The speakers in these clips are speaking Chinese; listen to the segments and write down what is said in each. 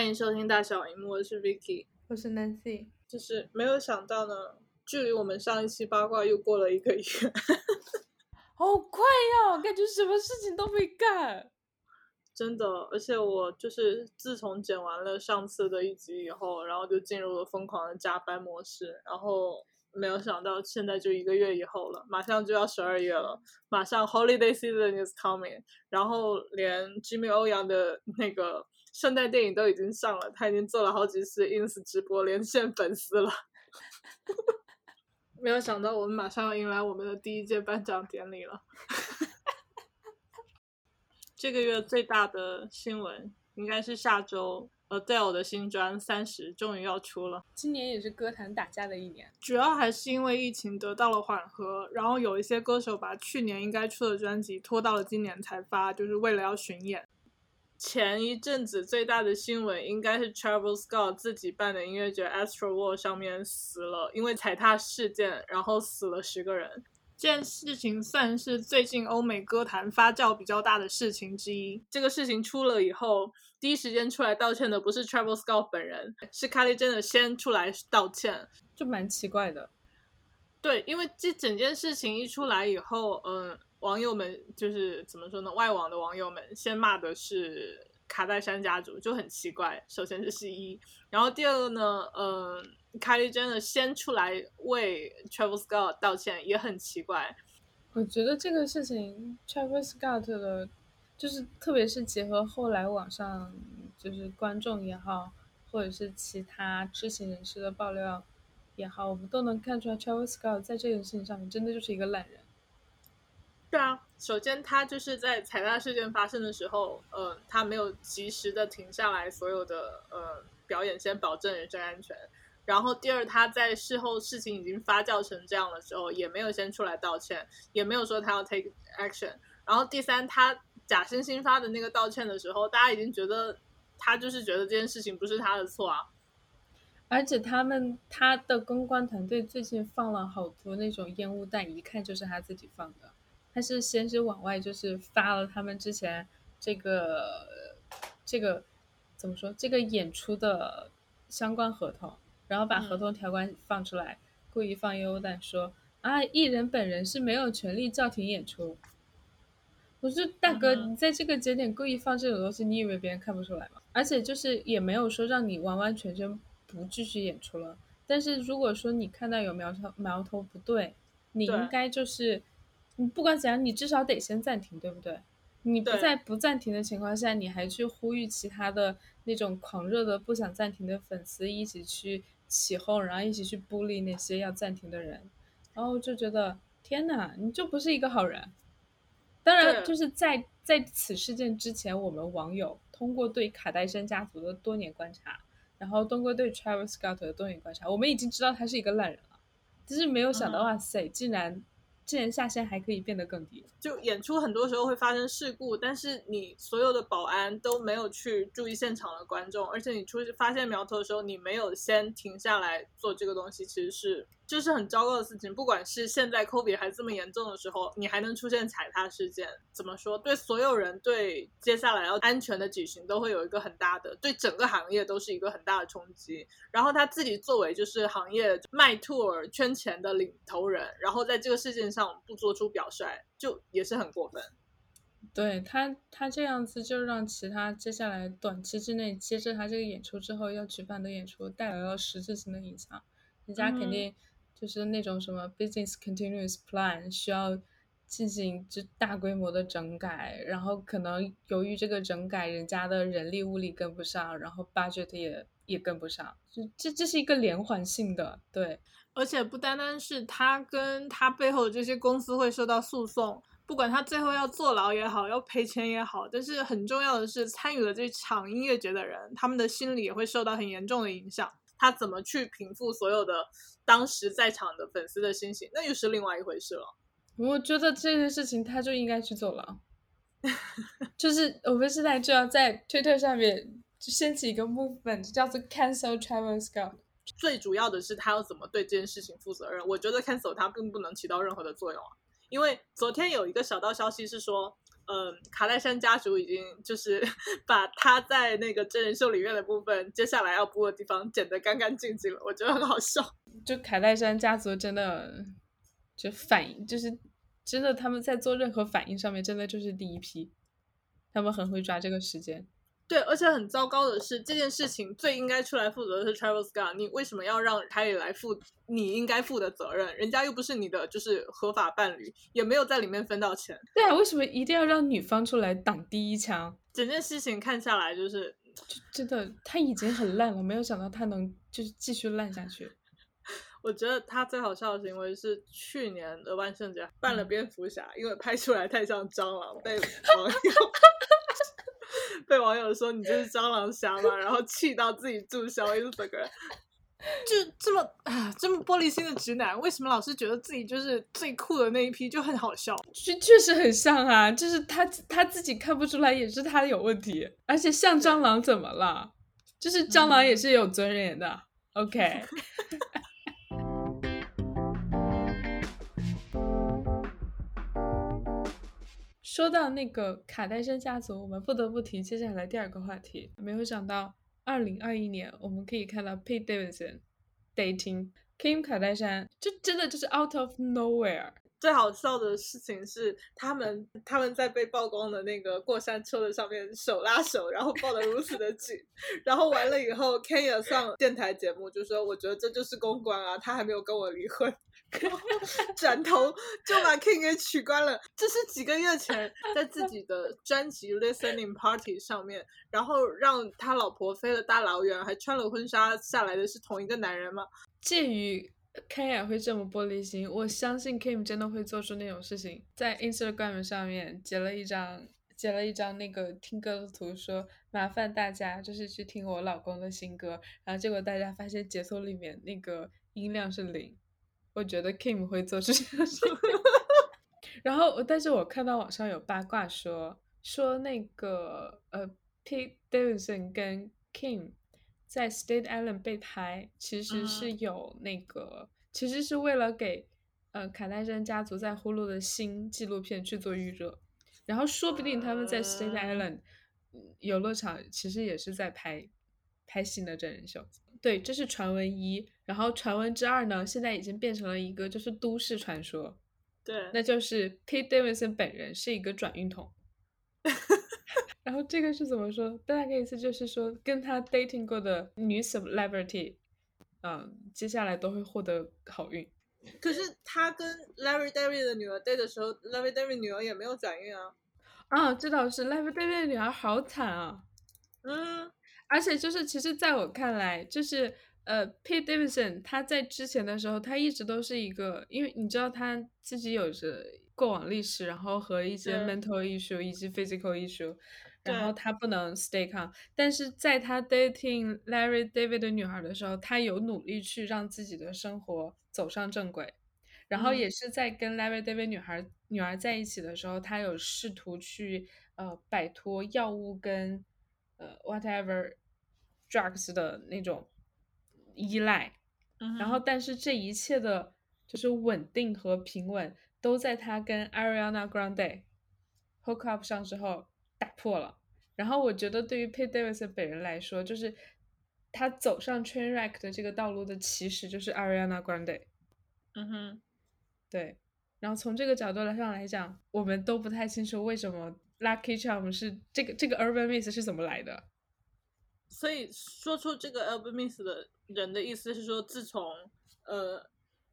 欢迎收听大小荧幕，我是 Vicky，我是 Nancy。就是没有想到呢，距离我们上一期八卦又过了一个月，好快呀！感觉什么事情都没干，真的。而且我就是自从剪完了上次的一集以后，然后就进入了疯狂的加班模式，然后。没有想到现在就一个月以后了，马上就要十二月了，马上 Holiday season is coming，然后连 Jimmy 欧阳的那个圣诞电影都已经上了，他已经做了好几次 ins 直播连线粉丝了。没有想到我们马上要迎来我们的第一届颁奖典礼了。这个月最大的新闻应该是下周。Adele 的新专《三十》终于要出了，今年也是歌坛打架的一年，主要还是因为疫情得到了缓和，然后有一些歌手把去年应该出的专辑拖到了今年才发，就是为了要巡演。前一阵子最大的新闻应该是 Travel Scott 自己办的音乐节 Astro World 上面死了，因为踩踏事件，然后死了十个人。这件事情算是最近欧美歌坛发酵比较大的事情之一。这个事情出了以后，第一时间出来道歉的不是 Travel Scott 本人，是 Kylie Jenner 先出来道歉，就蛮奇怪的。对，因为这整件事情一出来以后，嗯，网友们就是怎么说呢？外网的网友们先骂的是卡戴珊家族，就很奇怪。首先这是一，然后第二个呢，嗯。Kylie Jenner 先出来为 Travis Scott 道歉也很奇怪。我觉得这个事情，Travis Scott 的，就是特别是结合后来网上就是观众也好，或者是其他知情人士的爆料也好，我们都能看出来，Travis Scott 在这件事情上面真的就是一个懒人。对啊，首先他就是在踩踏事件发生的时候，呃，他没有及时的停下来所有的呃表演，先保证人身安全。然后第二，他在事后事情已经发酵成这样的时候，也没有先出来道歉，也没有说他要 take action。然后第三，他假惺惺发的那个道歉的时候，大家已经觉得他就是觉得这件事情不是他的错啊。而且他们他的公关团队最近放了好多那种烟雾弹，一看就是他自己放的。他是先是往外就是发了他们之前这个这个怎么说这个演出的相关合同。然后把合同条款放出来，故意放烟雾弹，说啊，艺人本人是没有权利叫停演出。我说大哥，你在这个节点故意放这种东西，你以为别人看不出来吗？而且就是也没有说让你完完全全不继续演出了。但是如果说你看到有苗头苗头不对，你应该就是，你不管怎样，你至少得先暂停，对不对？你不在不暂停的情况下，你还去呼吁其他的那种狂热的不想暂停的粉丝一起去。起哄，然后一起去孤立那些要暂停的人，然后就觉得天哪，你就不是一个好人。当然，就是在在此事件之前，我们网友通过对卡戴珊家族的多年观察，然后通过对 Travis Scott 的多年观察，我们已经知道他是一个烂人了。只是没有想到，哇塞，竟然。下限还可以变得更低，就演出很多时候会发生事故，但是你所有的保安都没有去注意现场的观众，而且你出发现苗头的时候，你没有先停下来做这个东西，其实是。就是很糟糕的事情，不管是现在 COVID 还这么严重的时候，你还能出现踩踏事件，怎么说？对所有人，对接下来要安全的举行，都会有一个很大的，对整个行业都是一个很大的冲击。然后他自己作为就是行业卖 tour 圈钱的领头人，然后在这个事件上不做出表率，就也是很过分。对他，他这样子就让其他接下来短期之内接着他这个演出之后要举办的演出带来了实质性的影响，人家肯定。就是那种什么 business continuous plan 需要进行就大规模的整改，然后可能由于这个整改，人家的人力物力跟不上，然后 budget 也也跟不上，就这这是一个连环性的，对。而且不单单是他跟他背后的这些公司会受到诉讼，不管他最后要坐牢也好，要赔钱也好，但是很重要的是参与了这场音乐节的人，他们的心理也会受到很严重的影响。他怎么去平复所有的当时在场的粉丝的心情，那又是另外一回事了。我觉得这件事情他就应该去坐牢，就是我们现在就要在推特上面就掀起一个 movement，叫做 cancel Travis Scott。最主要的是他要怎么对这件事情负责任。我觉得 cancel 他并不能起到任何的作用啊，因为昨天有一个小道消息是说。嗯，卡戴珊家族已经就是 把他在那个真人秀里面的部分，接下来要播的地方剪得干干净净了，我觉得很好笑。就卡戴珊家族真的就反应，就是真的他们在做任何反应上面，真的就是第一批，他们很会抓这个时间。对，而且很糟糕的是，这件事情最应该出来负责的是 Travis Scott，你为什么要让凯里来负你应该负的责任？人家又不是你的就是合法伴侣，也没有在里面分到钱。对啊，为什么一定要让女方出来挡第一枪？整件事情看下来，就是真的他已经很烂了，没有想到他能就是继续烂下去。我觉得他最好笑的行为是去年的万圣节扮了蝙蝠侠，因为拍出来太像蟑螂，被 网友。被网友说你就是蟑螂侠嘛，然后气到自己注销 Instagram，就这么啊这么玻璃心的直男，为什么老是觉得自己就是最酷的那一批，就很好笑。确确实很像啊，就是他他自己看不出来，也是他有问题。而且像蟑螂怎么了？就是蟑螂也是有尊严的。OK。说到那个卡戴珊家族，我们不得不提接下来第二个话题。没有想到，二零二一年我们可以看到 Pete Davidson dating Kim 卡戴珊，这真的就是 out of nowhere。最好笑的事情是，他们他们在被曝光的那个过山车的上面手拉手，然后抱得如此的紧，然后完了以后，Ken 也上电台节目就说：“我觉得这就是公关啊，他还没有跟我离婚。”然 后转头就把 King 给取关了。这是几个月前在自己的专辑 Listening Party 上面，然后让他老婆飞了大老远，还穿了婚纱下来的是同一个男人吗？介于。K 也会这么玻璃心，我相信 Kim 真的会做出那种事情，在 Instagram 上面截了一张截了一张那个听歌的图，说麻烦大家就是去听我老公的新歌，然后结果大家发现截图里面那个音量是零，我觉得 Kim 会做出这种事情。然后，但是我看到网上有八卦说说那个呃 Pete Davidson 跟 Kim。在 State Island 被拍，其实是有那个，其实是为了给呃卡戴珊家族在呼噜的新纪录片去做预热，然后说不定他们在 State Island 游乐场其实也是在拍拍新的真人秀。对，这是传闻一，然后传闻之二呢，现在已经变成了一个就是都市传说，对，那就是 Pete Davidson 本人是一个转运筒。然后这个是怎么说？大概意思就是说，跟他 dating 过的女 celebrity，嗯，接下来都会获得好运。可是他跟 Larry David 的女儿 date 的时候，Larry David 女儿也没有转运啊。啊，这倒是，Larry David 的女儿好惨啊。嗯，而且就是，其实在我看来，就是呃，Pete Davidson 他在之前的时候，他一直都是一个，因为你知道他自己有着过往历史，然后和一些 mental issue 以及 physical issue。然后他不能 stay calm，但是在他 dating Larry David 的女孩的时候，他有努力去让自己的生活走上正轨。然后也是在跟 Larry David 女孩女儿在一起的时候，他有试图去呃摆脱药物跟呃 whatever drugs 的那种依赖。然后，但是这一切的就是稳定和平稳，都在他跟 Ariana Grande hook up 上之后。打破了，然后我觉得对于 Pete Davidson 本人来说，就是他走上 train wreck 的这个道路的起始就是 Ariana Grande。嗯哼，对。然后从这个角度来上来讲，我们都不太清楚为什么 Lucky Charm 是这个这个 Urban Myth 是怎么来的。所以说出这个 Urban Myth 的人的意思是说，自从呃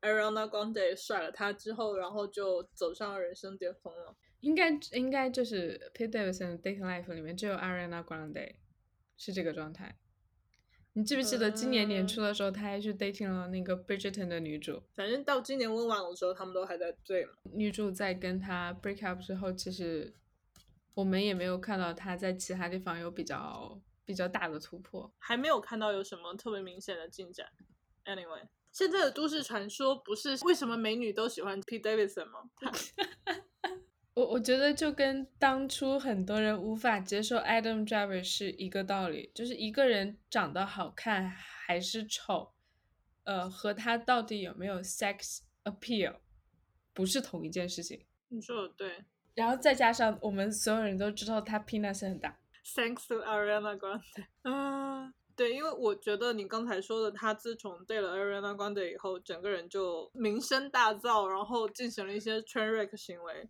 Ariana Grande 甩了他之后，然后就走上了人生巅峰了。应该应该就是 Pete Davidson dating life 里面只有 Ariana Grande 是这个状态。你记不记得今年年初的时候，他还去 dating 了那个 Bridgerton 的女主？反正到今年温网的时候，他们都还在追嘛。女主在跟他 break up 之后，其实我们也没有看到他在其他地方有比较比较大的突破，还没有看到有什么特别明显的进展。Anyway，现在的都市传说不是为什么美女都喜欢 Pete Davidson 吗？我我觉得就跟当初很多人无法接受 Adam Driver 是一个道理，就是一个人长得好看还是丑，呃，和他到底有没有 sex appeal 不是同一件事情。你说的对，然后再加上我们所有人都知道他 penis 很大。Thanks to Ariana Grande。嗯，对，因为我觉得你刚才说的，他自从对了 Ariana Grande 以后，整个人就名声大噪，然后进行了一些 train wreck 行为。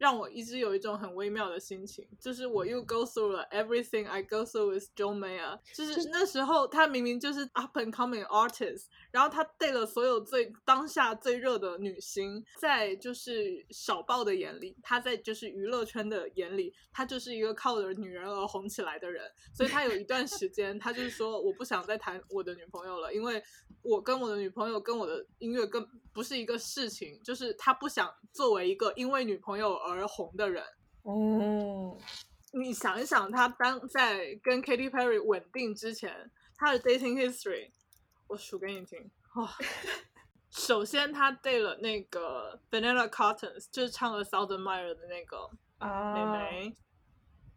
让我一直有一种很微妙的心情，就是我又 go through 了 everything I go through with John Mayer，就是那时候他明明就是 up and coming artist，然后他 date 了所有最当下最热的女星，在就是小报的眼里，他在就是娱乐圈的眼里，他就是一个靠着女人而红起来的人，所以他有一段时间，他就是说我不想再谈我的女朋友了，因为我跟我的女朋友跟我的音乐跟不是一个事情，就是他不想作为一个因为女朋友而红的人。哦，你想一想，他当在跟 Katy Perry 稳定之前，他的 dating history，我数给你听。哇、首先他 date 了那个 Vanilla Cartons，就是唱了 Southern Meyer 的那个啊妹妹，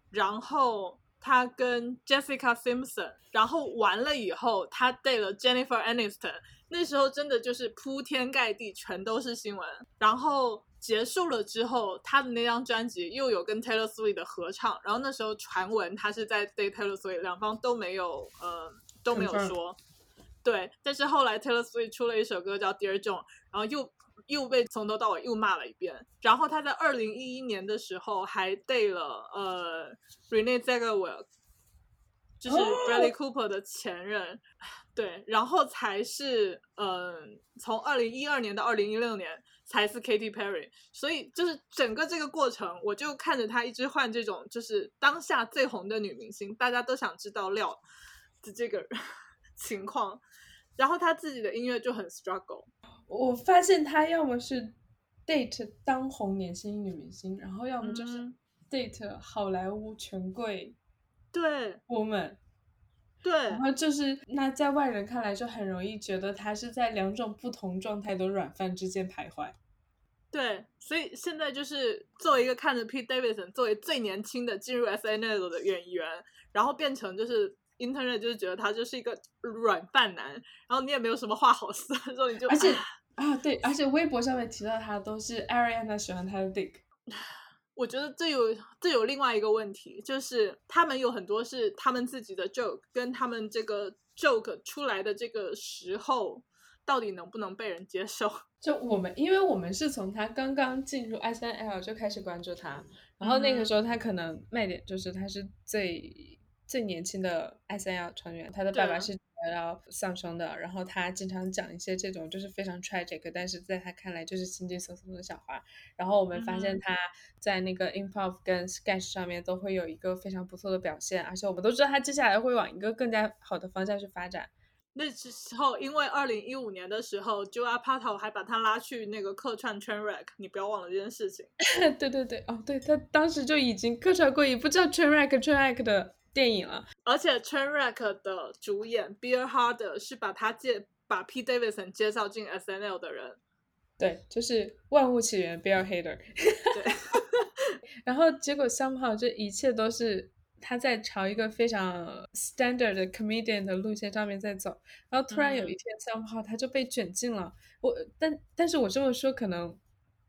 然后他跟 Jessica Simpson，然后完了以后，他 date 了 Jennifer Aniston，那时候真的就是铺天盖地，全都是新闻。然后结束了之后，他的那张专辑又有跟 Taylor Swift 的合唱，然后那时候传闻他是在 date Taylor Swift，两方都没有呃都没有说。对，但是后来 Taylor Swift 出了一首歌叫《Dear John》，然后又又被从头到尾又骂了一遍。然后他在二零一一年的时候还 date 了呃 Renee Zellweger，就是哦 Bradley Cooper 的前任。对，然后才是嗯、呃从二零一二年到二零一六年才是 Katy Perry。所以就是整个这个过程，我就看着他一直换这种就是当下最红的女明星，大家都想知道料的这个情况。然后他自己的音乐就很 struggle，我发现他要么是 date 当红年轻女明星，然后要么就是嗯 date 好莱坞权贵对 woman，对然后就是那在外人看来就很容易觉得他是在两种不同状态的软饭之间徘徊。对，所以现在就是作为一个看着 Pete Davidson 作为最年轻的进入 SNL 的演员，然后变成就是 Internet 就是觉得他就是一个软饭男，然后你也没有什么话好说，之后你就而且啊啊，对，而且微博上面提到他都是 Ariana 喜欢他的 dick。我觉得这有这有另外一个问题，就是他们有很多是他们自己的 joke，跟他们这个 joke 出来的这个时候，到底能不能被人接受？就我们，因为我们是从他刚刚进入 S N L 就开始关注他，然后那个时候他可能卖点就是他是最最年轻的 S N L 成员，他的爸爸对是要丧生的，然后他经常讲一些这种就是非常 tragic，但是在他看来就是心惊悚悚的小孩。然后我们发现嗯他在那个 improv 跟 sketch 上面都会有一个非常不错的表现，而且我们都知道他接下来会往一个更加好的方向去发展。那时候，因为二零一五年的时候 j o a Pato 还把他拉去那个客串 Trainwreck，你不要忘了这件事情。对对对，哦，对他当时就已经客串过一部叫《Trainwreck Trainwreck》的电影了。而且 Trainwreck 的主演 Bill Harder 是把他介把 Pete Davidson 介绍进 SNL 的人。对，就是《万物起源》Bill Hader。对，然后结果 somehow 这一切都是他在朝一个非常 standard 的 comedian 的路线上面在走，然后突然有一嗯天 somehow 他就被卷进了。我但但是我这么说可能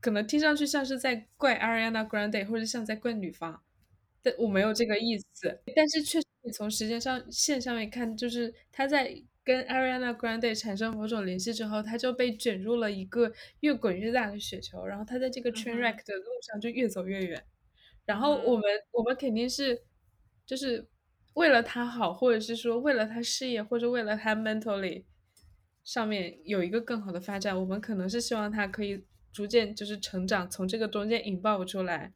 可能听上去像是在怪 Ariana Grande 或者像在怪女方，但我没有这个意思。但是确实你从时间上线上面看，就是他在跟 Ariana Grande 产生某种联系之后，他就被卷入了一个越滚越大的雪球，然后他在这个 train wreck 的路上就越走越远。然后我嗯们、我们肯定是就是为了他好，或者是说为了他事业，或者为了他 mentally 上面有一个更好的发展，我们可能是希望他可以逐渐就是成长，从这个中间引爆出来。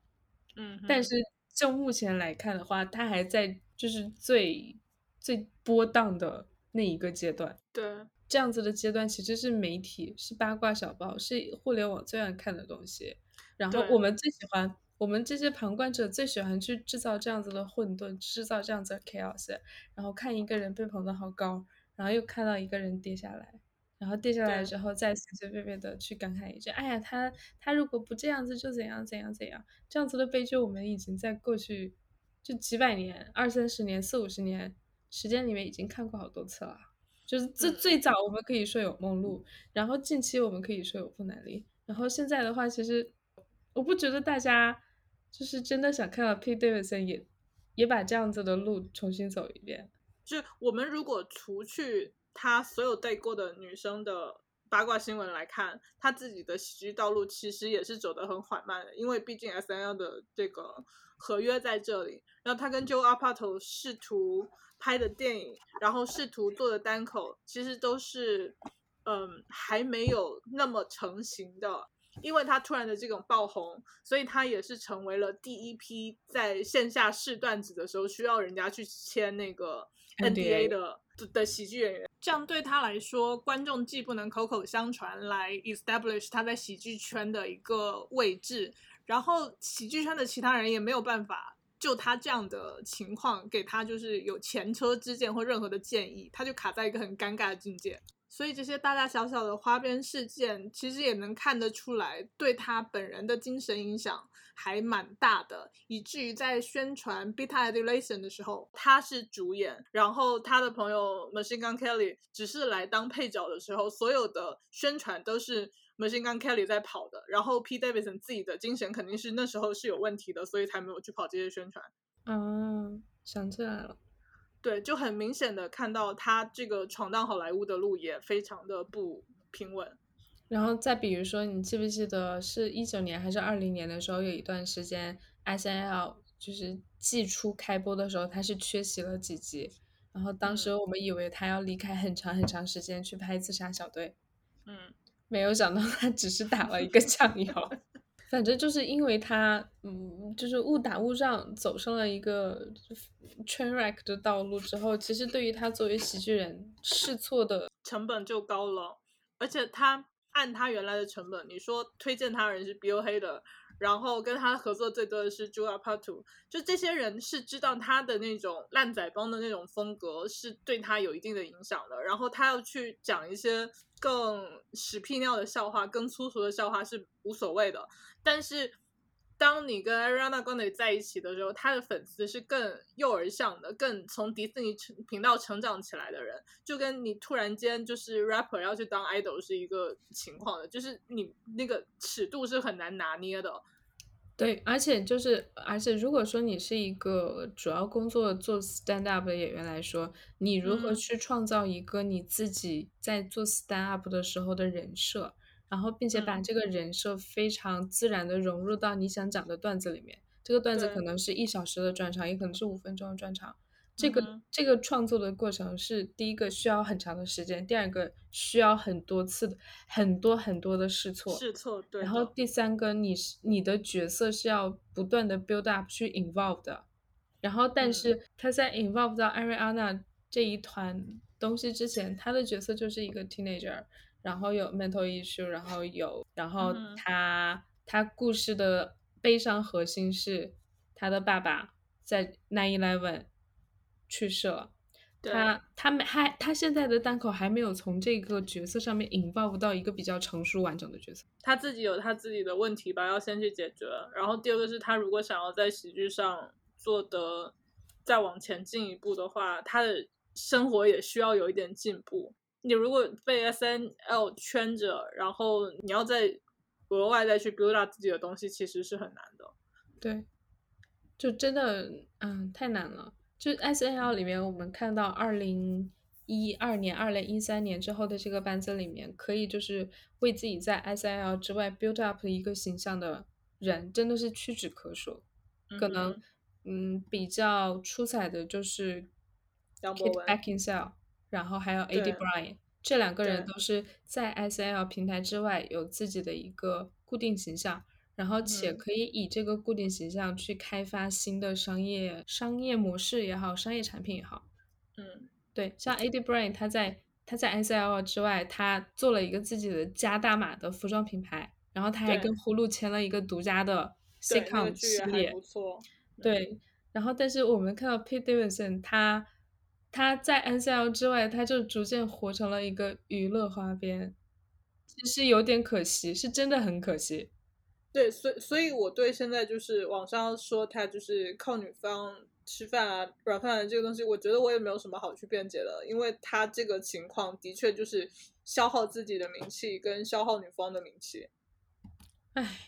嗯，但是就目前来看的话，它还在就是最最波荡的那一个阶段。对，这样子的阶段其实是媒体、是八卦小报、是互联网最爱看的东西。然后我们最喜欢，我们这些旁观者最喜欢去制造这样子的混沌，制造这样子的 chaos，然后看一个人被捧得好高，然后又看到一个人跌下来，然后跌下来之后再随随便便的去感慨一句：“哎呀，他他如果不这样子就怎样怎样怎样。”这样子的悲剧，我们已经在过去就几百年、二三十年、四五十年时间里面已经看过好多次了。就是最嗯最早我们可以说有梦露，然后近期我们可以说有傅南丽，然后现在的话，其实我不觉得大家就是真的想看到 Pete Davidson 也也把这样子的路重新走一遍。就我们如果除去他所有带过的女生的八卦新闻来看，他自己的喜剧道路其实也是走得很缓慢的，因为毕竟 S N L 的这个合约在这里。然后他跟 Joe Apatow 试图拍的电影，然后试图做的单口，其实都是嗯还没有那么成型的。因为他突然的这种爆红，所以他也是成为了第一批在线下试段子的时候需要人家去签那个 NDA 的的喜剧演员。这样对他来说，观众既不能口口相传来 establish 他在喜剧圈的一个位置，然后喜剧圈的其他人也没有办法就他这样的情况给他就是有前车之鉴或任何的建议，他就卡在一个很尴尬的境界。所以这些大大小小的花边事件，其实也能看得出来，对他本人的精神影响还蛮大的，以至于在宣传《Beta Adulation》的时候，他是主演，然后他的朋友 Machine Gun Kelly 只是来当配角的时候，所有的宣传都是 Machine Gun Kelly 在跑的，然后 P Davidson 自己的精神肯定是那时候是有问题的，所以才没有去跑这些宣传。嗯，想起来了。对，就很明显的看到他这个闯荡好莱坞的路也非常的不平稳。然后再比如说，你记不记得是一九年还是二零年的时候，有一段时间 S N L 就是季初开播的时候，他是缺席了几集。然后当时我们以为他要离开很长很长时间去拍《自杀小队》，嗯，没有想到他只是打了一个酱油。反正就是因为他，嗯，就是误打误撞走上了一个 train wreck 的道路之后，其实对于他作为喜剧人试错的成本就高了，而且他按他原来的成本，你说推荐他人是 Bill Hader。然后跟他合作最多的是 Joe Apatow，就这些人是知道他的那种烂仔帮的那种风格是对他有一定的影响的。然后他要去讲一些更屎屁尿的笑话、更粗俗的笑话是无所谓的。但是当你跟 Ariana Grande 在一起的时候，他的粉丝是更幼儿向的，更从迪士尼频道成长起来的人，就跟你突然间就是 rapper 要去当 idol 是一个情况的，就是你那个尺度是很难拿捏的。对，而且就是，而且如果说你是一个主要工作做 stand up 的演员来说，你如何去创造一个你自己在做 stand up 的时候的人设？然后，并且把这个人设非常自然的融入到你想讲的段子里面。这个段子可能是一小时的专场，也可能是五分钟的专场。这个这个创作的过程是第一个需要很长的时间，第二个需要很多次的很多很多的试错。试错，对。然后第三个，你是你的角色是要不断的 build up 去 involve 的。然后，但是他在 involve 到 Ariana 这一团东西之前，他的角色就是一个 teenager。然后有 mental issue，然后有，然后他他故事的悲伤核心是他的爸爸在 nine eleven 去世了。他他没还他现在的单口还没有从这个角色上面引爆不到一个比较成熟完整的角色。他自己有他自己的问题吧，要先去解决。然后第二个是他如果想要在喜剧上做的再往前进一步的话，他的生活也需要有一点进步。你如果被 S N L 圈着，然后你要再额外再去 build up 自己的东西，其实是很难的。对，就真的，嗯，太难了。就 S N L 里面，我们看到二零一二年、二零一三年之后的这个班子里面，可以就是为自己在 S N L 之外 build up 一个形象的人，真的是屈指可数。可能，嗯，比较出彩的就是 Kate Beckinsale。然后还有 Ad Bryan，这两个人都是在 S L 平台之外有自己的一个固定形象，然后且可以以这个固定形象去开发新的商业商业模式也好，商业产品也好。嗯，对，像 Ad Brain，他在他在 S L 之外，他做了一个自己的加大码的服装品牌，然后他还跟呼噜签了一个独家的 sitcom 系列，不错。对，然后但是我们看到 Pete Davidson，他。他在 C L 之外，他就逐渐活成了一个娱乐花边，其实有点可惜，是真的很可惜。对，所以所以我对现在就是网上说他就是靠女方吃饭啊、软饭这个东西，我觉得我也没有什么好去辩解的，因为他这个情况的确就是消耗自己的名气跟消耗女方的名气。唉，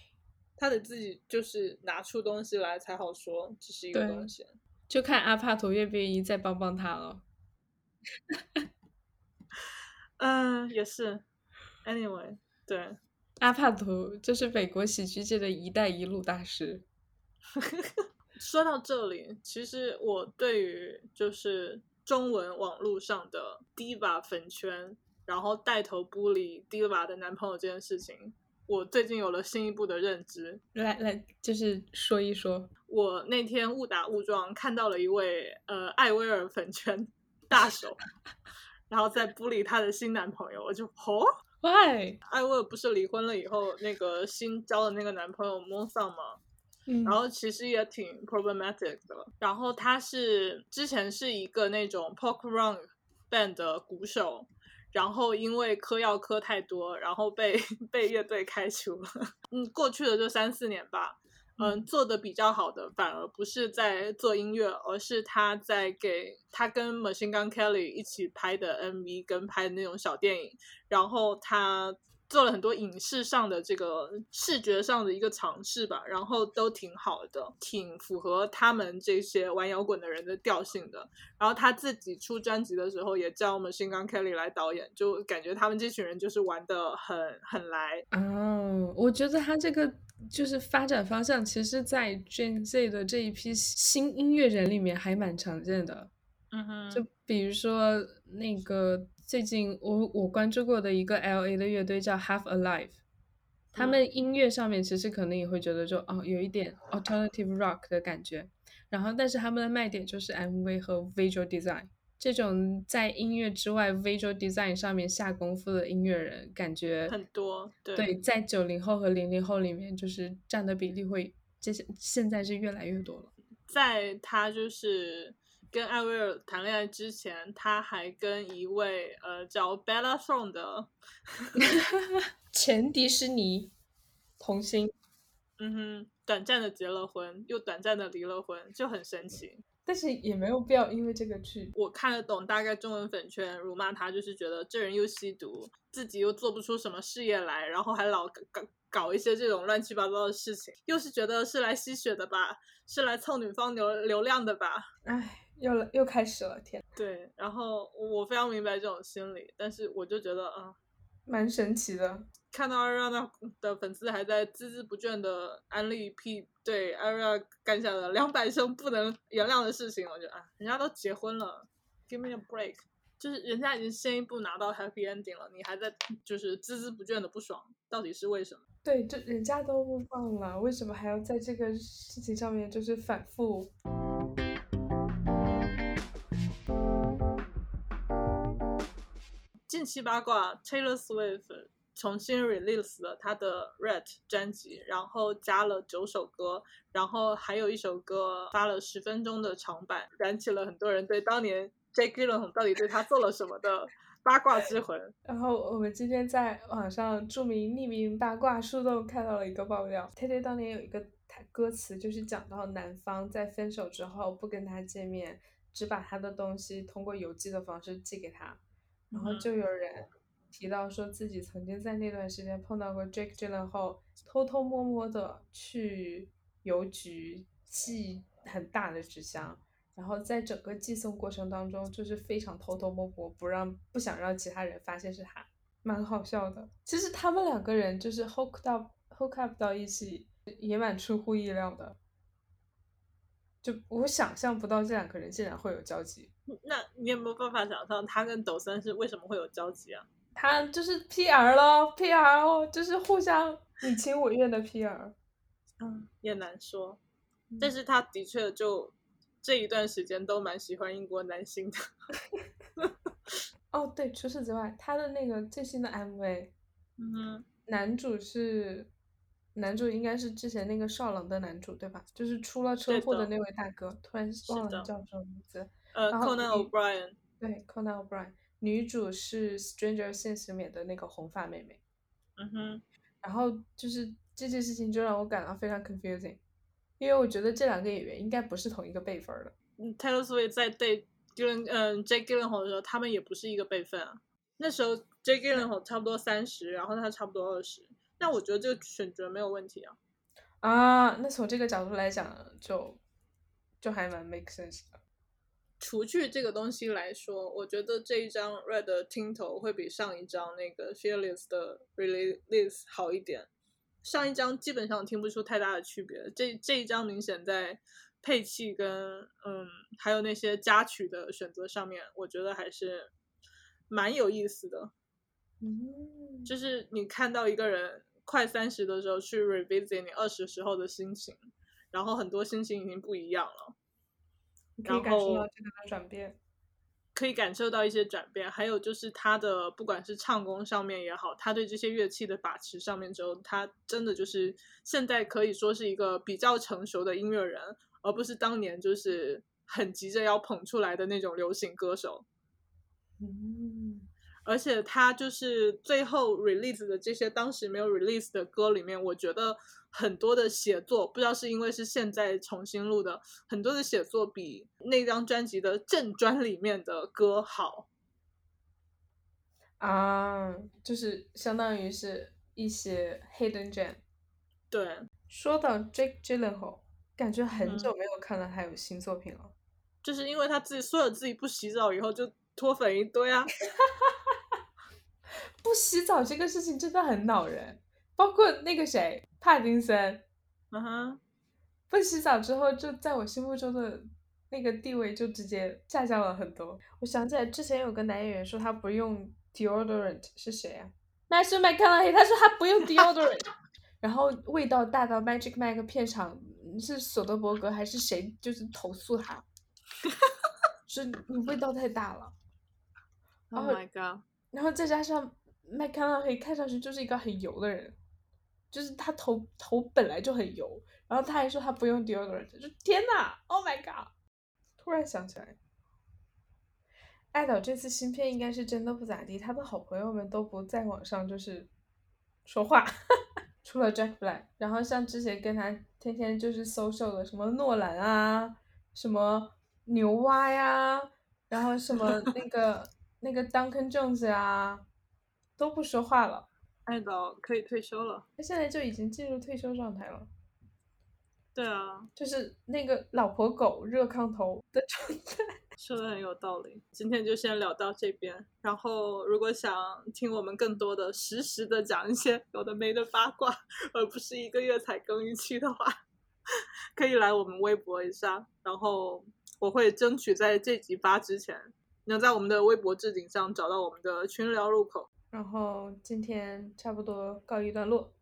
他得自己就是拿出东西来才好说这是一个东西。就看阿帕图愿不愿意再帮帮他了。嗯，也是。Anyway，对，阿帕图就是美国喜剧界的一带一路大师。说到这里，其实我对于就是中文网络上的 diva 粉圈，然后带头 bully 理 diva 的男朋友这件事情，我最近有了新一步的认知。来来，就是说一说。我那天误打误撞看到了一位呃艾薇儿粉圈大手，然后在 bully 理她的新男朋友，我就哦，Why？艾薇儿不是离婚了以后那个新交的那个男朋友 m o s n 吗？嗯，然后其实也挺 problematic 的。然后他是之前是一个那种 pop run band 的鼓手，然后因为嗑药嗑太多，然后被 被乐队开除了。嗯，过去的这三四年吧。嗯，做的比较好的反而不是在做音乐，而是他在给他跟 Machine Gun Kelly 一起拍的 MV 跟拍的那种小电影，然后他做了很多影视上的这个视觉上的一个尝试吧，然后都挺好的，挺符合他们这些玩摇滚的人的调性的。然后他自己出专辑的时候也叫 Machine Gun Kelly 来导演，就感觉他们这群人就是玩的很很来。哦，我觉得他这个就是发展方向，其实，在 Gen Z 的这一批新音乐人里面还蛮常见的。嗯哼，就比如说那个最近我我关注过的一个 L A 的乐队叫 Half Alive，他们音乐上面其实可能也会觉得就哦有一点 alternative rock 的感觉，然后但是他们的卖点就是 MV 和 visual design 这种在音乐之外 visual design 上面下功夫的音乐人，感觉很多对。对，在九零后和零零后里面，就是占的比例会这些现在是越来越多了。在他就是跟艾薇儿谈恋爱之前，他还跟一位呃叫 Bella Thorne 的，前迪士尼童星，嗯哼，短暂的结了婚，又短暂的离了婚，就很神奇。但是也没有必要因为这个去。我看得懂大概中文粉圈辱骂他，就是觉得这人又吸毒，自己又做不出什么事业来，然后还老搞搞一些这种乱七八糟的事情，又是觉得是来吸血的吧，是来凑女方流流量的吧？唉，又了又开始了，天，对，然后我非常明白这种心理，但是我就觉得啊。蛮神奇的。看到 Ariana 的粉丝还在孜孜不倦的安利 P 对 Ariana 干下的两百声不能原谅的事情，我觉得啊，人家都结婚了，Give me a break，就是人家已经先一步拿到 Happy Ending 了，你还在就是孜孜不倦的不爽，到底是为什么？对，就人家都不放了，为什么还要在这个事情上面就是反复？近期八卦，Taylor Swift 重新 release 了她的 Red 专辑，然后加了九首歌，然后还有一首歌发了十分钟的长版，燃起了很多人对当年 Jake Gyllenhaal 到底对他做了什么的八卦之魂。然后我们今天在网上著名匿名八卦树洞看到了一个爆料，Tay Tay 当年有一个歌词，就是讲到男方在分手之后不跟他见面，只把他的东西通过邮寄的方式寄给他，然后就有人提到说自己曾经在那段时间碰到过 Jake Gyllenhaal 偷偷摸摸的去邮局寄很大的纸箱。然后在整个寄送过程当中，就是非常偷偷摸摸，不让不想让其他人发现是他，蛮好笑的。其实他们两个人就是 hook up hook up 到一起，也蛮出乎意料的。就我想象不到这两个人竟然会有交集。那你有没有办法想象他跟抖森是为什么会有交集啊？他就是 PR 咯 p r 哦，就是互相你情我愿的 PR。嗯，也难说，但是他的确就。这一段时间都蛮喜欢英国男星的。哦，对，除此之外，他的那个最新的 MV，嗯，男主是男主应该是之前那个少冷的男主对吧？就是出了车祸的那位大哥，突然忘了叫什么名字。呃，Conan O'Brien。对，Conan O'Brien。女主是 Stranger Things 里面的那个红发妹妹。嗯哼。然后就是这件事情就让我感到非常 confusing。因为我觉得这两个演员应该不是同一个辈分的。嗯，Taylor Swift 在对 Gyllen 嗯 Jake Gyllenhaal 的时候，他们也不是一个辈分啊。那时候 Jake Gyllenhaal 差不多三十，然后他差不多二十。那我觉得这个选择没有问题啊。啊，那从这个角度来讲，就就还蛮 make sense 的。除去这个东西来说，我觉得这一张 Red 的听头会比上一张那个 Fearless 的 Release 好一点。上一张基本上听不出太大的区别，这这一张明显在配器跟嗯还有那些加曲的选择上面，我觉得还是蛮有意思的。嗯，就是你看到一个人快三十的时候去 revisit 你二十时候的心情，然后很多心情已经不一样了。可以感受到这个的转变，可以感受到一些转变。还有就是他的不管是唱功上面也好，他对这些乐器的把持上面之后，他真的就是现在可以说是一个比较成熟的音乐人，而不是当年就是很急着要捧出来的那种流行歌手。嗯。而且他就是最后 release 的这些当时没有 release 的歌里面，我觉得很多的写作，不知道是因为是现在重新录的，很多的写作比那张专辑的正专里面的歌好。啊，就是相当于是一些 hidden gem。对，说到 Jake Gyllenhaal，感觉很久没有看到他有新作品了。就是因为他自己说了自己不洗澡以后就脱粉一堆啊。不洗澡这个事情真的很恼人，包括那个谁帕金森，嗯哼，不洗澡之后就在我心目中的那个地位就直接下降了很多。我想起来之前有个男演员说他不用 deodorant 是谁啊？麦是麦康纳黑，他说他不用 deodorant，然后味道大到 Magic Mike 片场是索德伯格还是谁就是投诉他，说你味道太大了。Oh my god！然后再加上。麦康纳黑看上去就是一个很油的人，就是他头头本来就很油，然后他还说他不用 deodorant，就天呐，Oh my god！突然想起来，爱豆这次新片应该是真的不咋地，他的好朋友们都不在网上就是说话，除了 Jack Black，然后像之前跟他天天就是 social 的什么诺兰啊，什么牛蛙呀，然后什么那个 那个 Duncan Jones 啊。都不说话了，爱豆可以退休了。他现在就已经进入退休状态了。对啊，就是那个老婆狗热炕头的状态。说的很有道理。今天就先聊到这边。然后，如果想听我们更多的实时的讲一些有的没的八卦，而不是一个月才更一期的话，可以来我们微博一下。然后我会争取在这集发之前，能在我们的微博置顶上找到我们的群聊入口。然后今天差不多告一段落，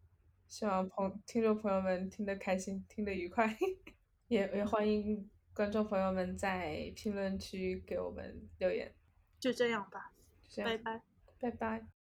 希望朋听众朋友们听得开心，听得愉快，也也欢迎观众朋友们在评论区给我们留言。就这样吧，拜拜，拜拜。